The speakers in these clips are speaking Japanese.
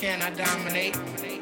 Can I dominate?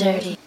Dirty.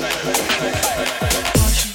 Watch